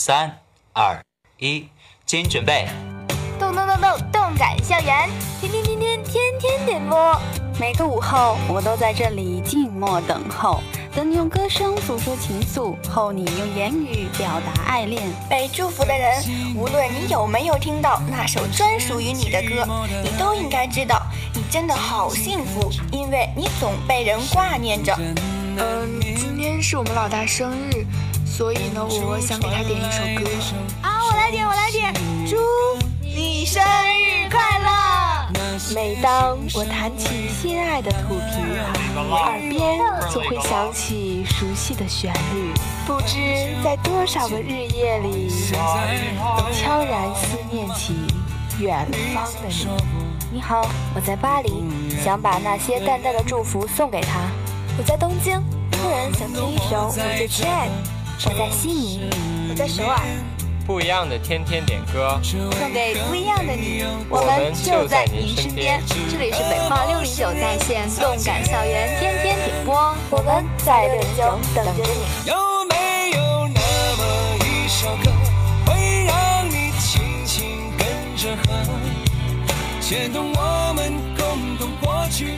三二一，请准备。动动动动动感校园，天天天天天天点播。每个午后，我都在这里静默等候，等你用歌声诉说情愫，候你用言语表达爱恋。被祝福的人，无论你有没有听到那首专属于你的歌，你都应该知道，你真的好幸福，因为你总被人挂念着。嗯，今天是我们老大生日，所以呢，我想给他点一首歌。啊，我来点，我来点，祝你生日快乐！每当我弹起心爱的土琵琶，耳边就会响起熟悉的旋律。不知在多少个日夜里，我悄然思念起远方的你。你好，我在巴黎，想把那些淡淡的祝福送给他。我在东京，突然想听一首我最亲爱的。我在悉尼，我在首尔。不一样的天天点歌，送给不一样的你，我们就在您身边。这里是北化六零九在线动感校园天天点播，我们在六零九等着你。有没有那么一首歌，会让你轻轻跟着和，牵动我们共同过去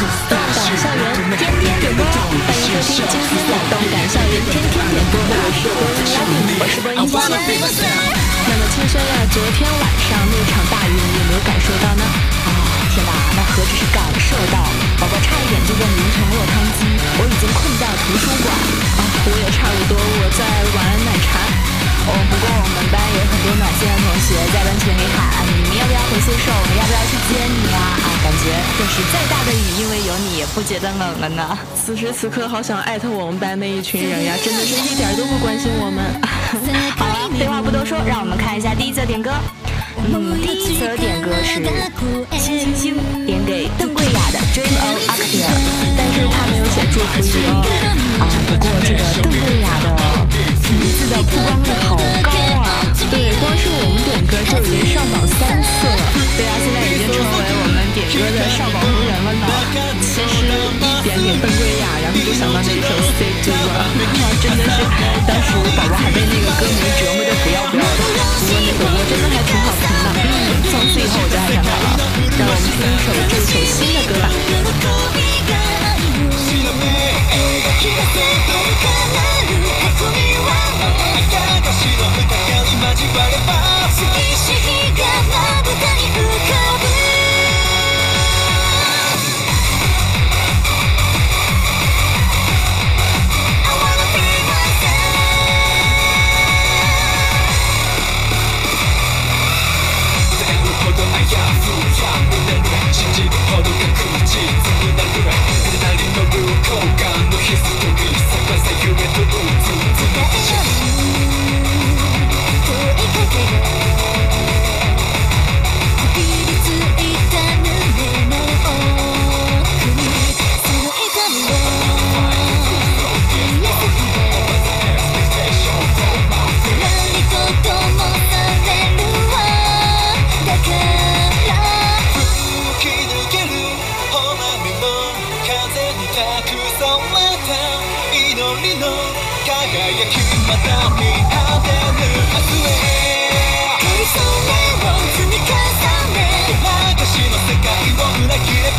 动感校园天天点播，欢迎收听今天的动感校园天天点播，我是播音拉丁，我是播音佳佳。那么青轩呀，昨天晚上那场大雨你有没有感受到呢？啊，天哪，那何止是感受到，宝宝差一点就被淋成落汤鸡，我已经困在图书馆啊，我也差不多我在玩奶茶。哦，不过我们班有很多暖心的同学在班群里喊，你们要不要回宿舍？我们要不要去接你啊？啊，感觉就是再大的雨，因为有你也不觉得冷了呢。此时此刻，好想艾特我们班那一群人呀，真的是一点都不关心我们。好了，废话不多说，让我们看一下第一则点歌。嗯，第一则点歌是星星星点给邓贵雅的《Dream of Arctia》，但是他没有写祝福语哦。啊，不过这个邓贵雅的名字的曝光率好高啊！对，光是我们点歌就已经上榜三次了。对啊，现在已经成为我们点歌的上榜红人了呢。其实一点点邓贵雅，然后就想到那首《Say Do》了，真的是当时宝宝还被那个歌迷折磨的不要不要的。不过那首歌真的还挺好听的，嗯，从此以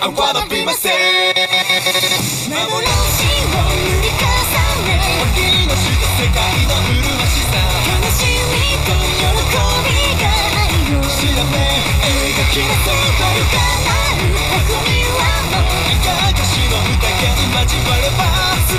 I wanna be myself. 幻を塗り重ね時の下世界の麗しさ悲しみと喜びが愛を知ら描き出せばよかなる匠はもういかしの宴に交われば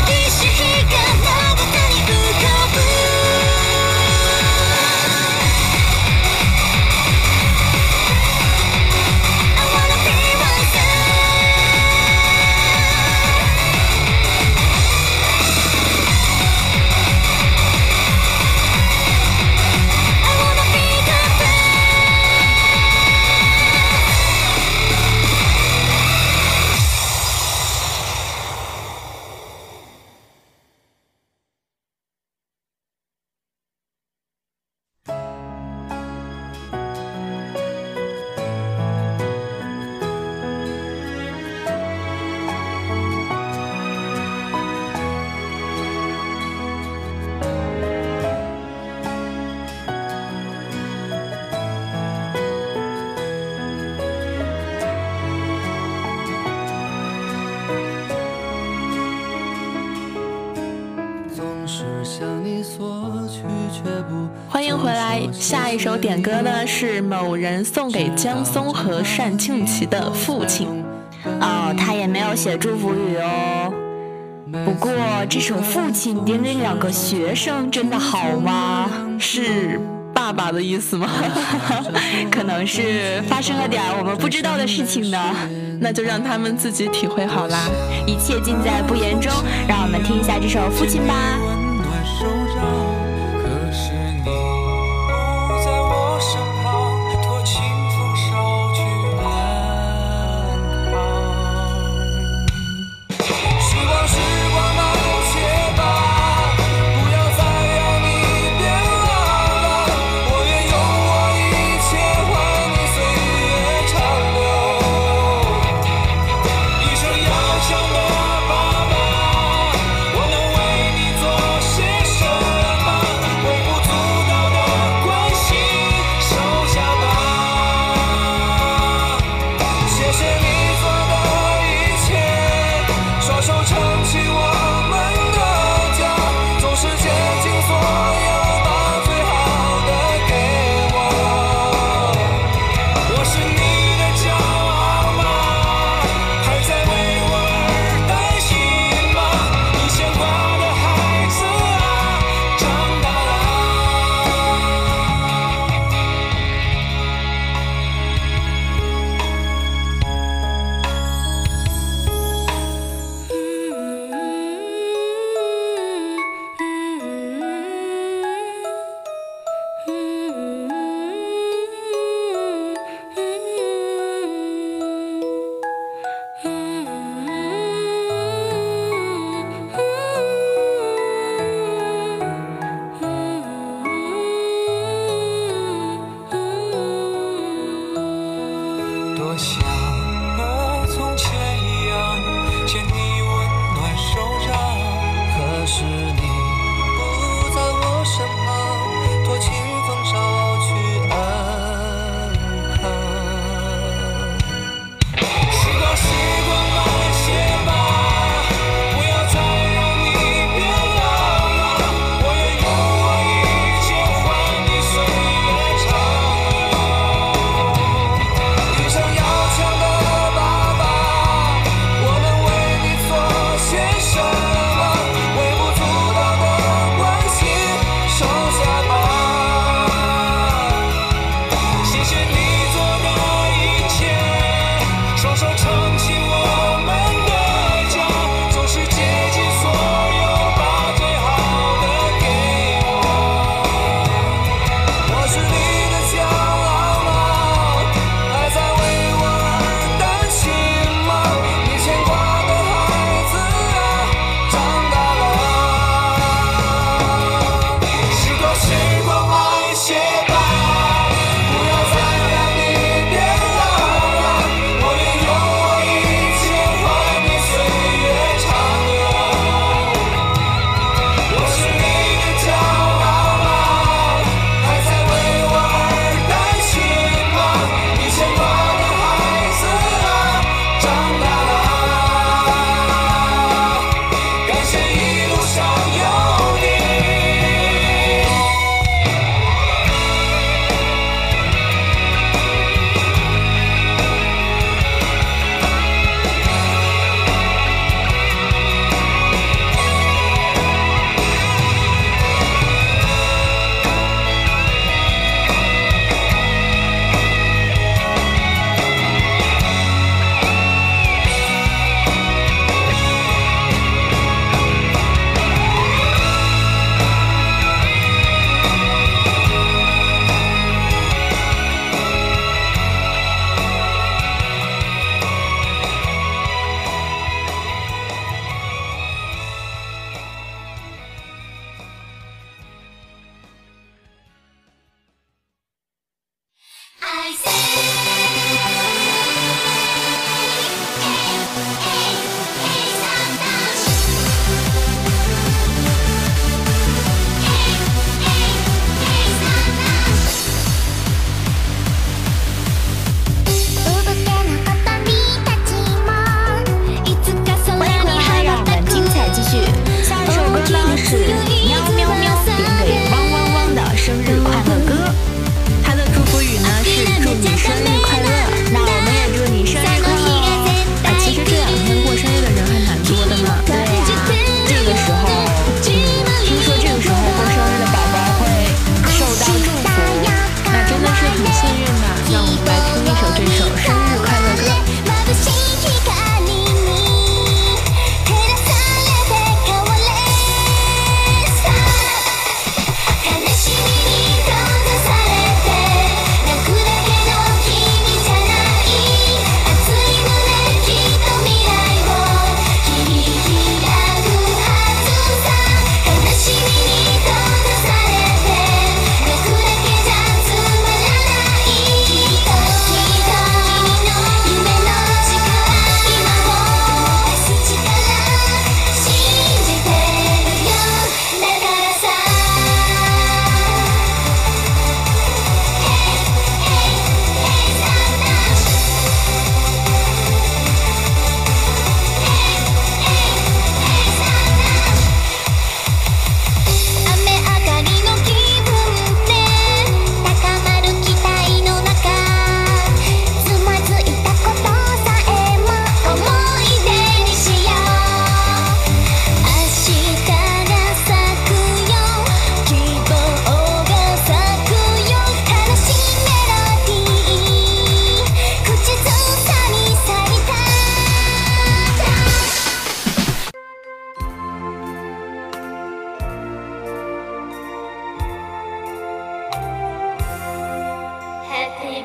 下一首点歌呢是某人送给江松和单庆琪的父亲。哦，他也没有写祝福语哦。不过这首父亲点给两个学生真的好吗？是爸爸的意思吗？可能是发生了点我们不知道的事情呢。那就让他们自己体会好啦。一切尽在不言中，让我们听一下这首《父亲》吧。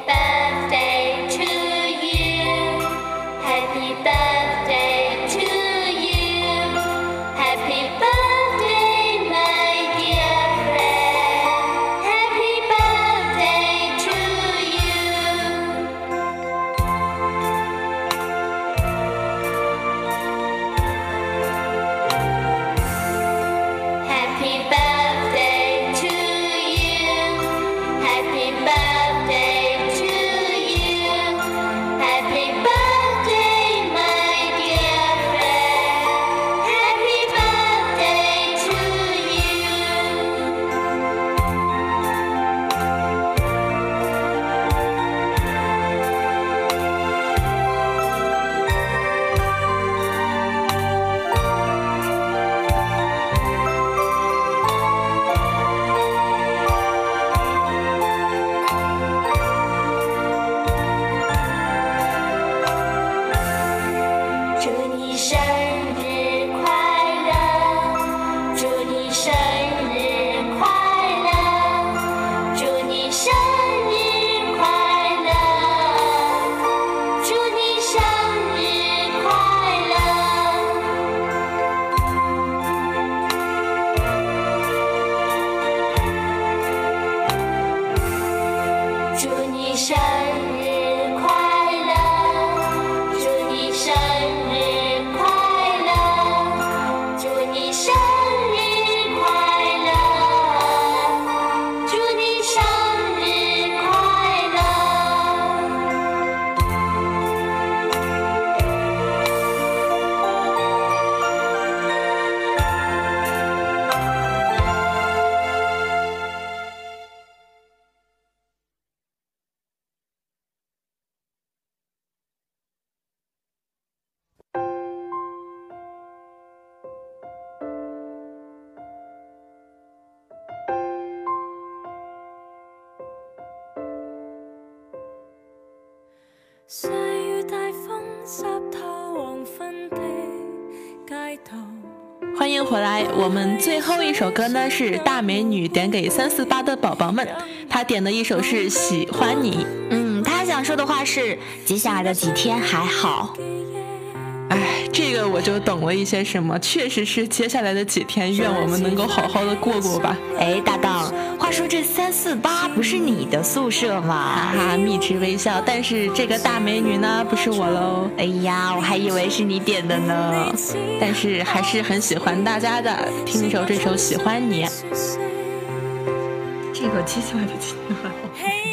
bed. 回来，我们最后一首歌呢是大美女点给三四八的宝宝们，她点的一首是喜欢你。嗯，她想说的话是接下来的几天还好。哎，这个我就懂了一些什么，确实是接下来的几天，愿我们能够好好的过过吧。哎，搭档，话说这三四八不是你的宿舍吗？哈哈，蜜汁微笑。但是这个大美女呢，不是我喽。哎呀，我还以为是你点的呢。但是还是很喜欢大家的，听一首这首《喜欢你》。这个接下来的几天还好。